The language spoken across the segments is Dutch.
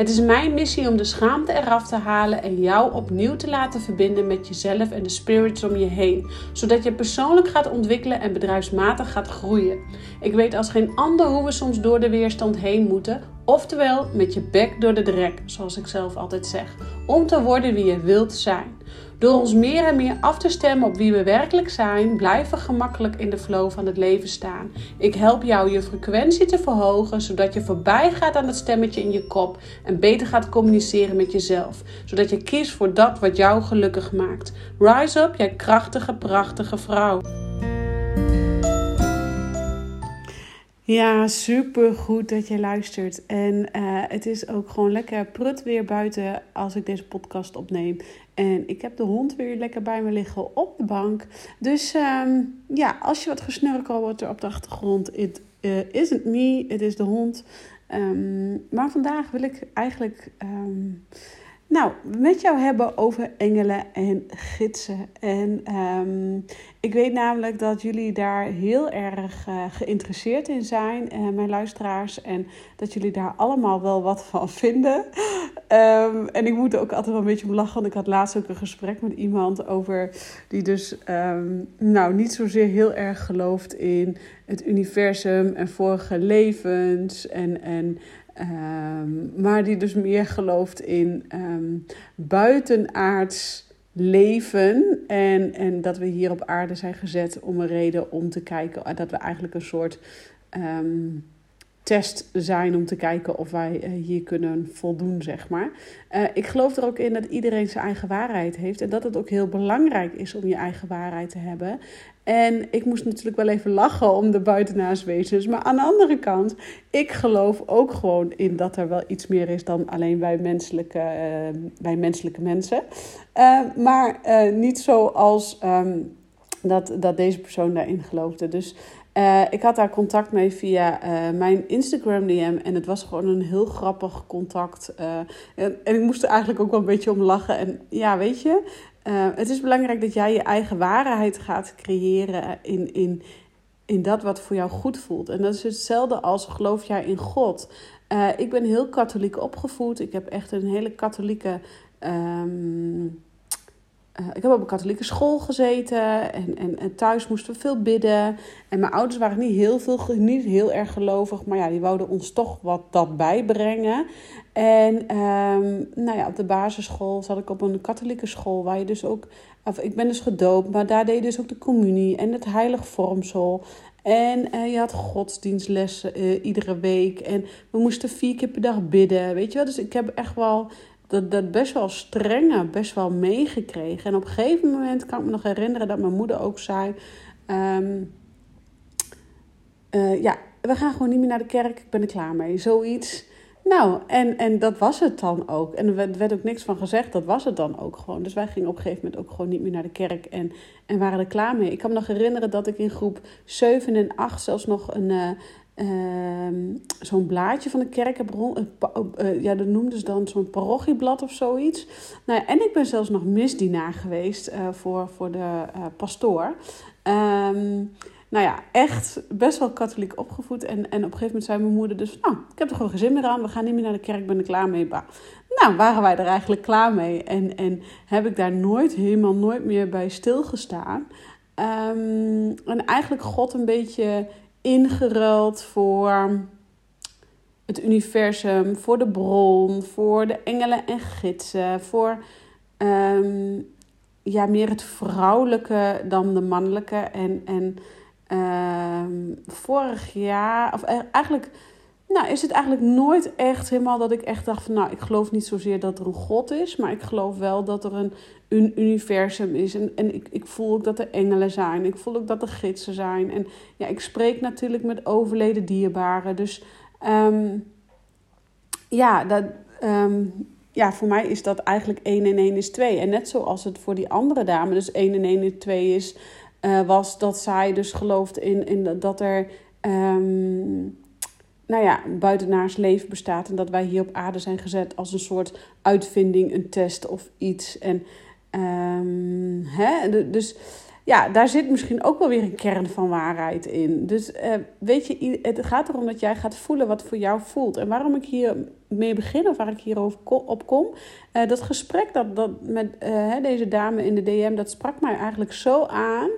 Het is mijn missie om de schaamte eraf te halen en jou opnieuw te laten verbinden met jezelf en de spirits om je heen, zodat je persoonlijk gaat ontwikkelen en bedrijfsmatig gaat groeien. Ik weet als geen ander hoe we soms door de weerstand heen moeten, oftewel met je bek door de drek, zoals ik zelf altijd zeg, om te worden wie je wilt zijn. Door ons meer en meer af te stemmen op wie we werkelijk zijn, blijven we gemakkelijk in de flow van het leven staan. Ik help jou je frequentie te verhogen, zodat je voorbij gaat aan het stemmetje in je kop en beter gaat communiceren met jezelf, zodat je kiest voor dat wat jou gelukkig maakt. Rise up, jij krachtige, prachtige vrouw. Ja, super goed dat je luistert. En uh, het is ook gewoon lekker prut weer buiten als ik deze podcast opneem. En ik heb de hond weer lekker bij me liggen op de bank. Dus um, ja, als je wat gesnurkel wordt er op de achtergrond, it uh, isn't me, het is de hond. Um, maar vandaag wil ik eigenlijk um, nou, met jou hebben over engelen en gidsen. En um, ik weet namelijk dat jullie daar heel erg uh, geïnteresseerd in zijn, uh, mijn luisteraars. En dat jullie daar allemaal wel wat van vinden. Um, en ik moet er ook altijd wel een beetje om lachen. Want ik had laatst ook een gesprek met iemand over die dus um, nou niet zozeer heel erg gelooft in het universum en vorige levens. En, en Um, maar die dus meer gelooft in um, buitenaards leven. En, en dat we hier op aarde zijn gezet om een reden om te kijken. Dat we eigenlijk een soort um, test zijn om te kijken of wij uh, hier kunnen voldoen, zeg maar. Uh, ik geloof er ook in dat iedereen zijn eigen waarheid heeft. En dat het ook heel belangrijk is om je eigen waarheid te hebben. En ik moest natuurlijk wel even lachen om de buitenaarswezens. Maar aan de andere kant, ik geloof ook gewoon in dat er wel iets meer is dan alleen bij menselijke, uh, menselijke mensen. Uh, maar uh, niet zoals um, dat, dat deze persoon daarin geloofde. Dus ik had daar contact mee via mijn Instagram DM. En het was gewoon een heel grappig contact. en, en ik moest er eigenlijk ook wel een beetje om lachen. En ja, weet je, uh, het is belangrijk dat jij je eigen waarheid gaat creëren in, in, in dat wat voor jou goed voelt. En dat is hetzelfde als geloof jij in God. Uh, ik ben heel katholiek opgevoed. Ik heb echt een hele katholieke. Um, uh, ik heb op een katholieke school gezeten en, en, en, thuis moesten we veel bidden. En mijn ouders waren niet heel, veel, niet heel erg gelovig, maar ja, die wouden ons toch wat dat bijbrengen. En um, nou ja, op de basisschool zat ik op een katholieke school waar je dus ook, ik ben dus gedoopt, maar daar deed je dus ook de communie en het heilig vormsel. En uh, je had godsdienstlessen uh, iedere week. En we moesten vier keer per dag bidden. Weet je wel? Dus ik heb echt wel dat, dat best wel strenge, best wel meegekregen. En op een gegeven moment kan ik me nog herinneren dat mijn moeder ook zei: um, uh, Ja, we gaan gewoon niet meer naar de kerk. Ik ben er klaar mee. Zoiets. Nou, en, en dat was het dan ook. En er werd, ook niks van gezegd, dat was het dan ook gewoon. Dus wij gingen op een gegeven moment ook gewoon niet meer naar de kerk en, en waren er klaar mee. Ik kan me nog herinneren dat ik in groep 7 en 8 zelfs nog een, uh, zo'n blaadje van de kerk rond. Uh, ja, dat noemden ze dan zo'n parochieblad of zoiets. Nou en ik ben zelfs nog misdienaar geweest voor, voor de pastoor. Um, nou ja, echt best wel katholiek opgevoed. En, en op een gegeven moment zei mijn moeder dus... Nou, ik heb er gewoon geen zin meer aan. We gaan niet meer naar de kerk, ben er klaar mee. Nou, waren wij er eigenlijk klaar mee. En, en heb ik daar nooit, helemaal nooit meer bij stilgestaan. Um, en eigenlijk God een beetje ingeruild voor het universum, voor de bron, voor de engelen en gidsen, voor um, ja, meer het vrouwelijke dan de mannelijke. En, en um, vorig jaar, of eigenlijk, nou is het eigenlijk nooit echt helemaal dat ik echt dacht van, nou ik geloof niet zozeer dat er een God is, maar ik geloof wel dat er een, een universum is. En, en ik, ik voel ook dat er engelen zijn, ik voel ook dat er gidsen zijn. En ja, ik spreek natuurlijk met overleden dierbaren, dus um, ja, dat... Um, ja, voor mij is dat eigenlijk 1 en 1 is 2. En net zoals het voor die andere dame dus 1 en 1 is 2 is, uh, was dat zij dus gelooft in, in dat er um, nou ja, buitenaars leven bestaat en dat wij hier op aarde zijn gezet als een soort uitvinding, een test of iets. En um, hè, dus ja, daar zit misschien ook wel weer een kern van waarheid in. Dus uh, weet je, het gaat erom dat jij gaat voelen wat voor jou voelt. En waarom ik hier mee begin, of waar ik hierover op kom, uh, dat gesprek dat, dat met uh, deze dame in de DM, dat sprak mij eigenlijk zo aan.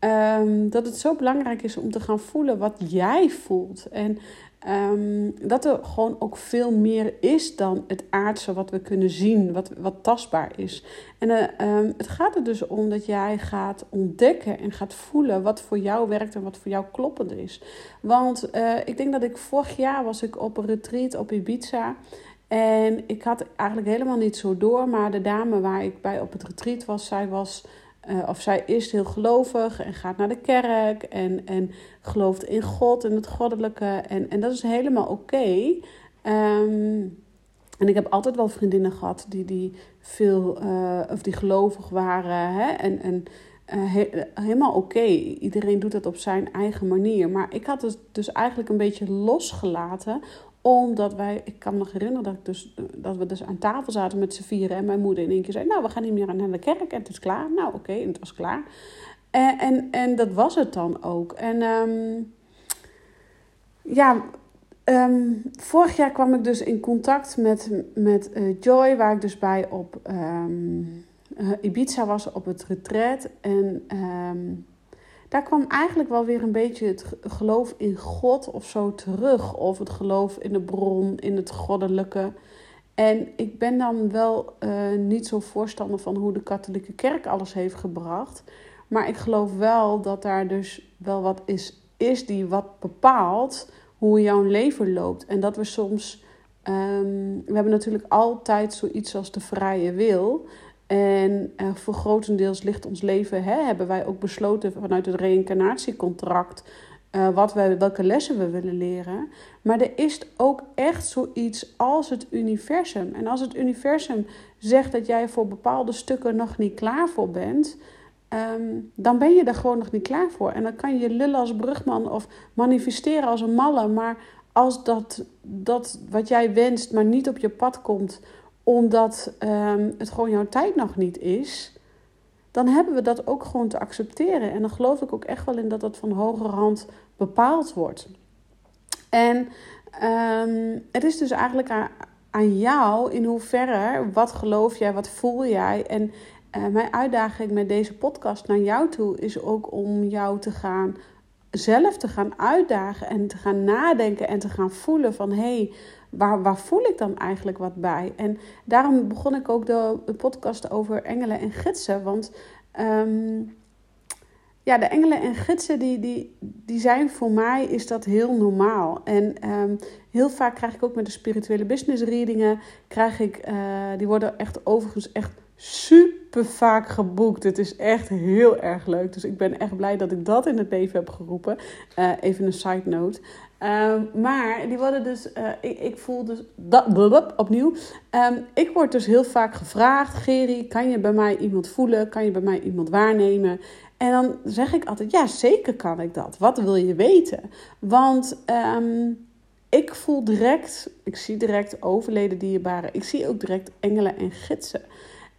Um, dat het zo belangrijk is om te gaan voelen wat jij voelt. En Um, dat er gewoon ook veel meer is dan het aardse wat we kunnen zien, wat, wat tastbaar is. En uh, um, het gaat er dus om dat jij gaat ontdekken en gaat voelen wat voor jou werkt en wat voor jou kloppend is. Want uh, ik denk dat ik vorig jaar was ik op een retreat op Ibiza. En ik had eigenlijk helemaal niet zo door, maar de dame waar ik bij op het retreat was, zij was uh, of zij is heel gelovig en gaat naar de kerk en, en gelooft in God en het goddelijke. En, en dat is helemaal oké. Um, en ik heb altijd wel vriendinnen gehad die, die veel uh, of die gelovig waren. Hè? En, en he, helemaal oké. Iedereen doet het op zijn eigen manier. Maar ik had het dus eigenlijk een beetje losgelaten omdat wij, ik kan me herinneren dat, ik dus, dat we dus aan tafel zaten met z'n vieren. En mijn moeder in één keer zei, nou we gaan niet meer naar de kerk en het is klaar. Nou oké, en het was klaar. En, en, en dat was het dan ook. En um, ja, um, vorig jaar kwam ik dus in contact met, met uh, Joy, waar ik dus bij op um, Ibiza was op het retreat. En daar kwam eigenlijk wel weer een beetje het geloof in God of zo terug. Of het geloof in de bron, in het goddelijke. En ik ben dan wel uh, niet zo voorstander van hoe de katholieke kerk alles heeft gebracht. Maar ik geloof wel dat daar dus wel wat is, is die wat bepaalt hoe jouw leven loopt. En dat we soms. Um, we hebben natuurlijk altijd zoiets als de vrije wil. En uh, voor grotendeels ligt ons leven, hè, hebben wij ook besloten vanuit het reïncarnatiecontract uh, wat wij, welke lessen we willen leren. Maar er is ook echt zoiets als het universum. En als het universum zegt dat jij voor bepaalde stukken nog niet klaar voor bent, um, dan ben je er gewoon nog niet klaar voor. En dan kan je lullen als brugman of manifesteren als een malle. Maar als dat, dat wat jij wenst, maar niet op je pad komt omdat um, het gewoon jouw tijd nog niet is, dan hebben we dat ook gewoon te accepteren. En dan geloof ik ook echt wel in dat dat van hogere hand bepaald wordt. En um, het is dus eigenlijk aan, jou in hoeverre, wat geloof jij, wat voel jij? En uh, mijn uitdaging met deze podcast naar jou toe is ook om jou te gaan zelf te gaan uitdagen en te gaan nadenken en te gaan voelen van hé, hey, waar, waar voel ik dan eigenlijk wat bij? En daarom begon ik ook de, podcast over engelen en gidsen. Want um, ja, de engelen en gidsen, die, die, die zijn voor mij, is dat heel normaal. En um, heel vaak krijg ik ook met de spirituele business readingen, krijg ik, uh, die worden echt overigens echt super vaak geboekt. Het is echt heel erg leuk. Dus ik ben echt blij dat ik dat in het leven heb geroepen. Uh, even een side note. Um, maar die worden dus, uh, ik, ik, voel dus, dat, opnieuw. Um, ik word dus heel vaak gevraagd, Geri, kan je bij mij iemand voelen? Kan je bij mij iemand waarnemen? En dan zeg ik altijd, ja, zeker kan ik dat. Wat wil je weten? Want um, ik voel direct, ik zie direct overleden dierbaren. Ik zie ook direct engelen en gidsen.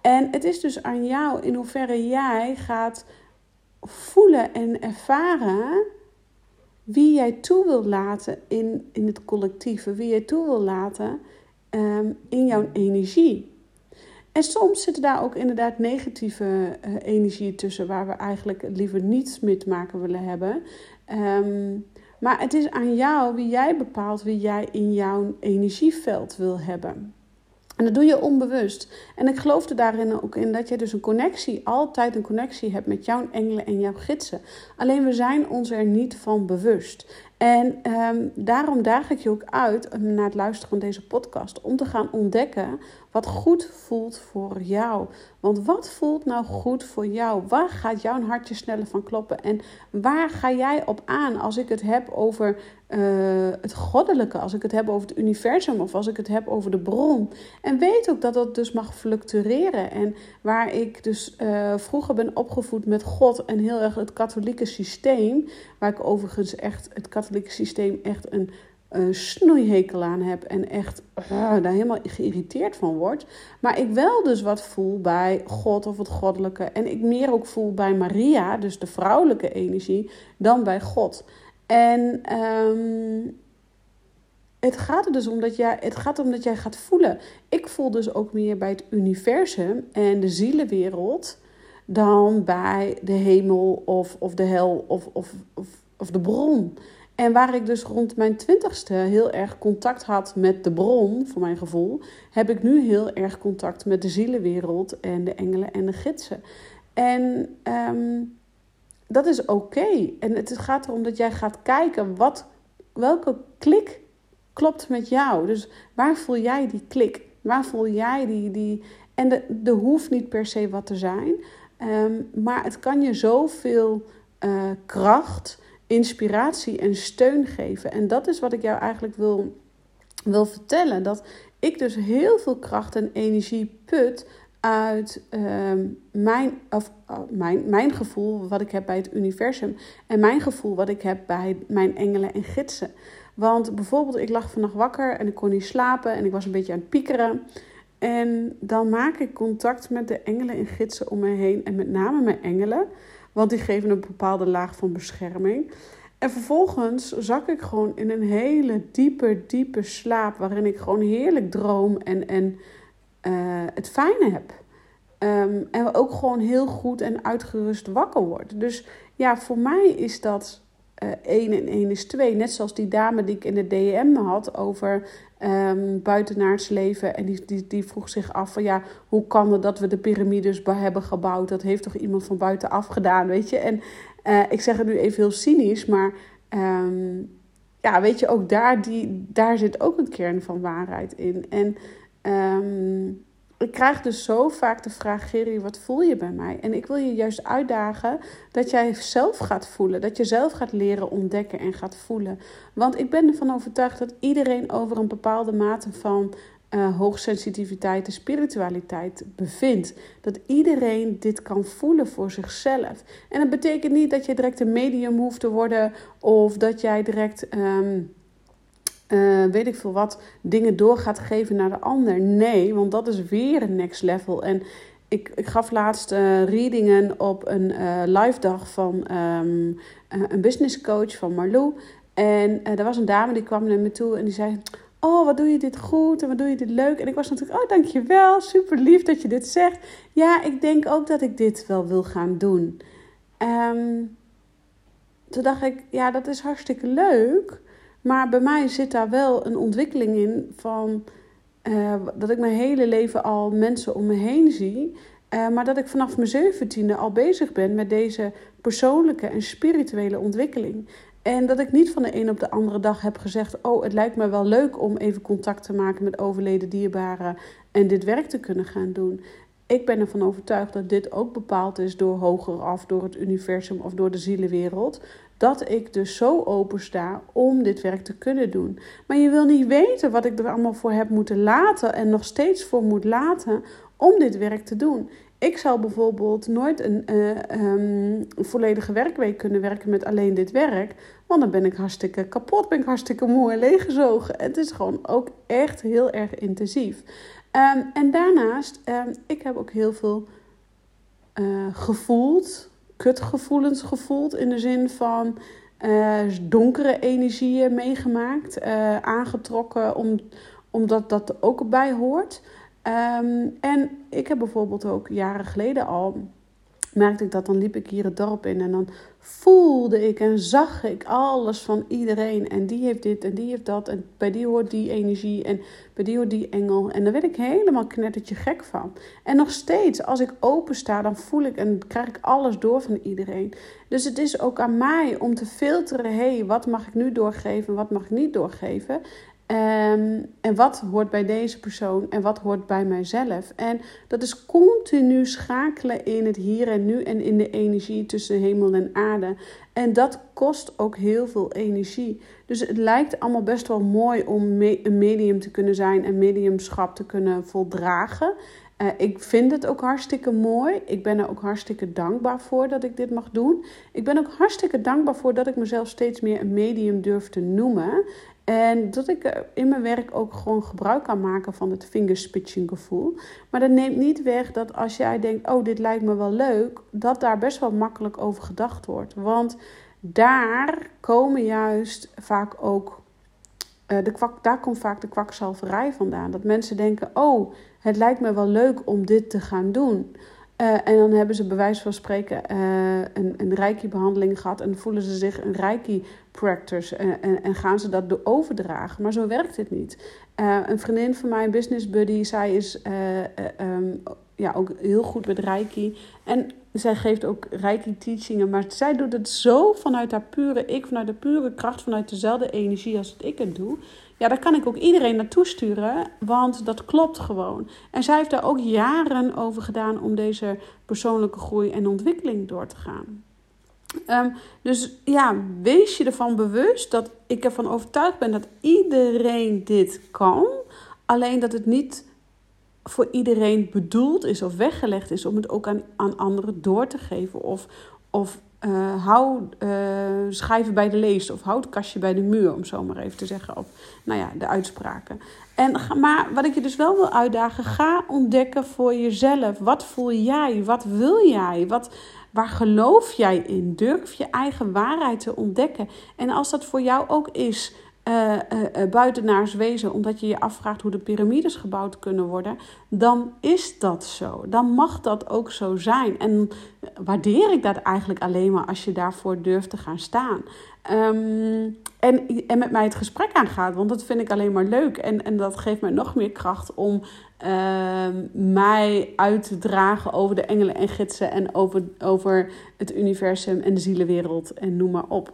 En het is dus aan jou in hoeverre jij gaat voelen en ervaren wie jij toe wil laten in, in het collectieve, wie jij toe wil laten um, in jouw energie. En soms zitten daar ook inderdaad negatieve uh, energieën tussen, waar we eigenlijk liever niets mee te maken willen hebben. Um, maar het is aan jou wie jij bepaalt wie jij in jouw energieveld wil hebben. En dat doe je onbewust. En ik geloof er daarin ook in dat je dus een connectie, altijd een connectie hebt met jouw engelen en jouw gidsen. Alleen we zijn ons er niet van bewust. En um, daarom daag ik je ook uit na het luisteren van deze podcast om te gaan ontdekken wat goed voelt voor jou. Want wat voelt nou goed voor jou? Waar gaat jouw hartje sneller van kloppen? En waar ga jij op aan als ik het heb over uh, het goddelijke, als ik het heb over het universum of als ik het heb over de bron? En weet ook dat dat dus mag fluctueren. En waar ik dus uh, vroeger ben opgevoed met God en heel erg het katholieke systeem, waar ik overigens echt het katholieke systeem echt een een snoeihekel aan heb en echt uh, daar helemaal geïrriteerd van word. Maar ik wel dus wat voel bij God of het goddelijke. En ik meer ook voel bij Maria, dus de vrouwelijke energie, dan bij God. En um, het gaat er dus om dat jij, het gaat om dat jij gaat voelen. Ik voel dus ook meer bij het universum en de zielenwereld dan bij de hemel of, of de hel of, of, of, of de bron. En waar ik dus rond mijn twintigste heel erg contact had met de bron, voor mijn gevoel, heb ik nu heel erg contact met de zielenwereld en de engelen en de gidsen. En um, dat is oké. En het gaat erom dat jij gaat kijken wat, welke klik klopt met jou. Dus waar voel jij die klik? Waar voel jij die. die... En er hoeft niet per se wat te zijn, um, maar het kan je zoveel uh, kracht inspiratie en steun geven. En dat is wat ik jou eigenlijk wil, wil vertellen. Dat ik dus heel veel kracht en energie put uit ehm, mijn, of, oh, mijn, mijn gevoel wat ik heb bij het universum. En mijn gevoel wat ik heb bij mijn engelen en gidsen. Want bijvoorbeeld, ik lag vannacht wakker en ik kon niet slapen en ik was een beetje aan het piekeren. En dan maak ik contact met de engelen en gidsen om me heen. En met name mijn engelen. Want die geven een bepaalde laag van bescherming. En vervolgens zak ik gewoon in een hele diepe, diepe slaap. Waarin ik gewoon heerlijk droom en, en uh, het fijne heb. Um, en ook gewoon heel goed en uitgerust wakker word. Dus ja, voor mij is dat uh, 1 en 1 is 2. Net zoals die dame die ik in de DM had over um, buitenaards leven. En die, die, die vroeg zich af van ja, hoe kan het dat we de piramides hebben gebouwd? Dat heeft toch iemand van buitenaf gedaan, weet je? En uh, ik zeg het nu even heel cynisch, maar um, ja, weet je, ook daar, die, daar zit ook een kern van waarheid in. En um, ik krijg dus zo vaak de vraag: Gerry, wat voel je bij mij? En ik wil je juist uitdagen dat jij zelf gaat voelen. Dat je zelf gaat leren ontdekken en gaat voelen. Want ik ben ervan overtuigd dat iedereen over een bepaalde mate van uh, hoogsensitiviteit en spiritualiteit bevindt. Dat iedereen dit kan voelen voor zichzelf. En dat betekent niet dat je direct een medium hoeft te worden of dat jij direct. Um, uh, weet ik veel wat, dingen door gaat geven naar de ander. Nee, want dat is weer een next level. En ik, ik gaf laatst uh, readingen op een uh, live dag van um, een business coach van Marlou. En er was een dame die kwam naar me toe en die zei: Oh, wat doe je dit goed en wat doe je dit leuk. En ik was natuurlijk: Oh, dankjewel, super lief dat je dit zegt. Ja, ik denk ook dat ik dit wel wil gaan doen. Um, toen dacht ik: Ja, dat is hartstikke leuk. Maar bij mij zit daar wel een ontwikkeling in van uh, dat ik mijn hele leven al mensen om me heen zie. Uh, maar dat ik vanaf mijn zeventiende al bezig ben met deze persoonlijke en spirituele ontwikkeling. En dat ik niet van de een op de andere dag heb gezegd: Oh, het lijkt me wel leuk om even contact te maken met overleden dierbaren en dit werk te kunnen gaan doen. Ik ben ervan overtuigd dat dit ook bepaald is door hoger af, door het universum of door de zielenwereld dat ik dus zo open sta om dit werk te kunnen doen. Maar je wil niet weten wat ik er allemaal voor heb moeten laten en nog steeds voor moet laten om dit werk te doen. Ik zou bijvoorbeeld nooit een, uh, um, volledige werkweek kunnen werken met alleen dit werk. Want dan ben ik hartstikke kapot, ben ik hartstikke moe en leeggezogen. Het is gewoon ook echt heel erg intensief. Um, en daarnaast, um, ik heb ook heel veel uh, gevoeld kutgevoelens gevoeld. In de zin van uh, donkere energieën meegemaakt. Uh, aangetrokken om, omdat dat er ook bij hoort. Um, en ik heb bijvoorbeeld ook jaren geleden al merkte ik dat, dan liep ik hier het dorp in en dan voelde ik en zag ik alles van iedereen. En die heeft dit en die heeft dat en bij die hoort die energie en bij die hoort die engel. En daar werd ik helemaal knettertje gek van. En nog steeds, als ik open sta, dan voel ik en krijg ik alles door van iedereen. Dus het is ook aan mij om te filteren, hé, hey, wat mag ik nu doorgeven, wat mag ik niet doorgeven. Um, en wat hoort bij deze persoon en wat hoort bij mijzelf? En dat is continu schakelen in het hier en nu en in de energie tussen hemel en aarde. En dat kost ook heel veel energie. Dus het lijkt allemaal best wel mooi om een medium te kunnen zijn en mediumschap te kunnen voldragen. Uh, ik vind het ook hartstikke mooi. Ik ben er ook hartstikke dankbaar voor dat ik dit mag doen. Ik ben ook hartstikke dankbaar voor dat ik mezelf steeds meer een medium durf te noemen. En dat ik in mijn werk ook gewoon gebruik kan maken van het fingerspitching gevoel. Maar dat neemt niet weg dat als jij denkt, oh dit lijkt me wel leuk, dat daar best wel makkelijk over gedacht wordt. Want daar komen juist vaak ook, de kwak, daar komt vaak de kwakzalverij vandaan. Dat mensen denken, oh het lijkt me wel leuk om dit te gaan doen. Uh, en dan hebben ze bij wijze van spreken uh, een, een reiki-behandeling gehad en voelen ze zich een reiki-practice en, en, gaan ze dat overdragen. Maar zo werkt het niet. Een vriendin van mij, een business buddy, zij is ja, ook heel goed met reiki. En zij geeft ook reiki-teachingen, maar zij doet het zo vanuit haar pure ik, vanuit de pure kracht, vanuit dezelfde energie als dat ik het doe. Ja, daar kan ik ook iedereen naartoe sturen, want dat klopt gewoon. En zij heeft daar ook jaren over gedaan om deze persoonlijke groei en ontwikkeling door te gaan. Um, dus ja, wees je ervan bewust dat ik ervan overtuigd ben dat iedereen dit kan. Alleen dat het niet voor iedereen bedoeld is of weggelegd is om het ook aan, aan anderen door te geven. Of, of uh, hou uh, schijven bij de lees of houd kastje bij de muur, om zo maar even te zeggen. Of nou ja, de uitspraken. En, maar wat ik je dus wel wil uitdagen, ga ontdekken voor jezelf. Wat voel jij? Wat wil jij? Wat, waar geloof jij in? Durf je eigen waarheid te ontdekken. En als dat voor jou ook is uh, uh, buitenaars wezen, omdat je je afvraagt hoe de piramides gebouwd kunnen worden, dan is dat zo. Dan mag dat ook zo zijn. En waardeer ik dat eigenlijk alleen maar als je daarvoor durft te gaan staan. Um, en, en met mij het gesprek aangaat, want dat vind ik alleen maar leuk. En, en dat geeft mij nog meer kracht om uh, mij uit te dragen over de engelen en gidsen en over, over het universum en de zielenwereld en noem maar op.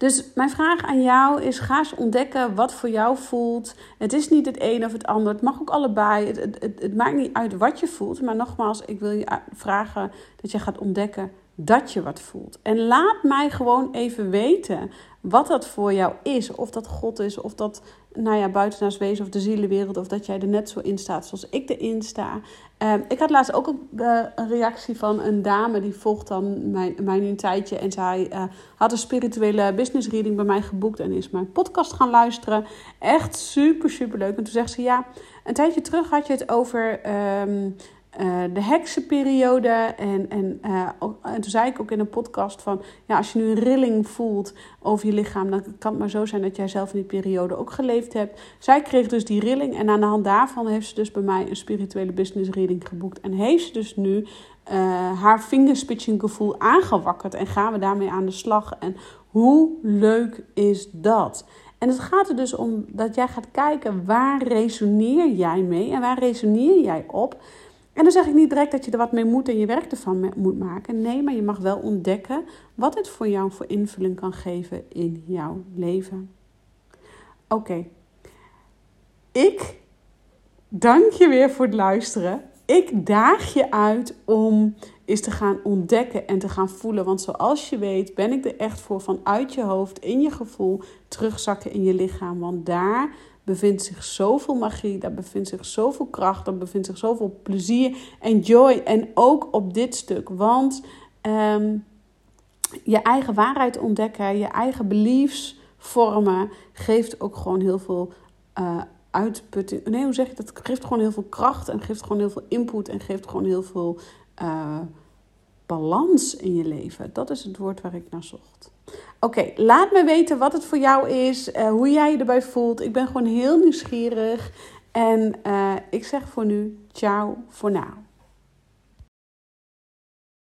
Dus mijn vraag aan jou is: ga eens ontdekken wat voor jou voelt. Het is niet het een of het ander. Het mag ook allebei. Het, het, het, het maakt niet uit wat je voelt. Maar nogmaals, ik wil je vragen dat je gaat ontdekken dat je wat voelt. En laat mij gewoon even weten wat dat voor jou is. Of dat God is, of dat nou ja, buitenaars wezen of de zielenwereld. Of dat jij er net zo in staat zoals ik erin sta. Uh, ik had laatst ook een, uh, een, reactie van een dame die volgt dan mijn, mijn een tijdje. En zij uh, had een spirituele business reading bij mij geboekt en is mijn podcast gaan luisteren. Echt super, super leuk. En toen zegt ze ja, een tijdje terug had je het over... Um, uh, de heksenperiode. En, en, uh, en toen zei ik ook in een podcast van... Ja, als je nu een rilling voelt over je lichaam... dan kan het maar zo zijn dat jij zelf in die periode ook geleefd hebt. Zij kreeg dus die rilling. En aan de hand daarvan heeft ze dus bij mij een spirituele business reading geboekt. En heeft ze dus nu uh, haar fingerspitching gevoel aangewakkerd. En gaan we daarmee aan de slag. En hoe leuk is dat? En het gaat er dus om dat jij gaat kijken... waar resoneer jij mee en waar resoneer jij op... En dan zeg ik niet direct dat je er wat mee moet en je werk ervan moet maken. Nee, maar je mag wel ontdekken wat het voor jou voor invulling kan geven in jouw leven. Oké. Ik dank je weer voor het luisteren. Ik daag je uit om eens te gaan ontdekken en te gaan voelen. Want zoals je weet, ben ik er echt voor vanuit je hoofd, in je gevoel, terugzakken in je lichaam. Want daar bevindt zich zoveel magie, daar bevindt zich zoveel kracht, daar bevindt zich zoveel plezier en joy. En ook op dit stuk, want ehm, je eigen waarheid ontdekken, je eigen beliefs vormen, geeft ook gewoon heel veel uh, uitputting. Nee, hoe zeg je dat? Geeft gewoon heel veel kracht en geeft gewoon heel veel input en geeft gewoon heel veel. Uh, balans in je leven. Dat is het woord waar ik naar zocht. Oké, laat me weten wat het voor jou is, uh, hoe jij je erbij voelt. Ik ben gewoon heel nieuwsgierig. En uh, ik zeg voor nu, ciao voor nu.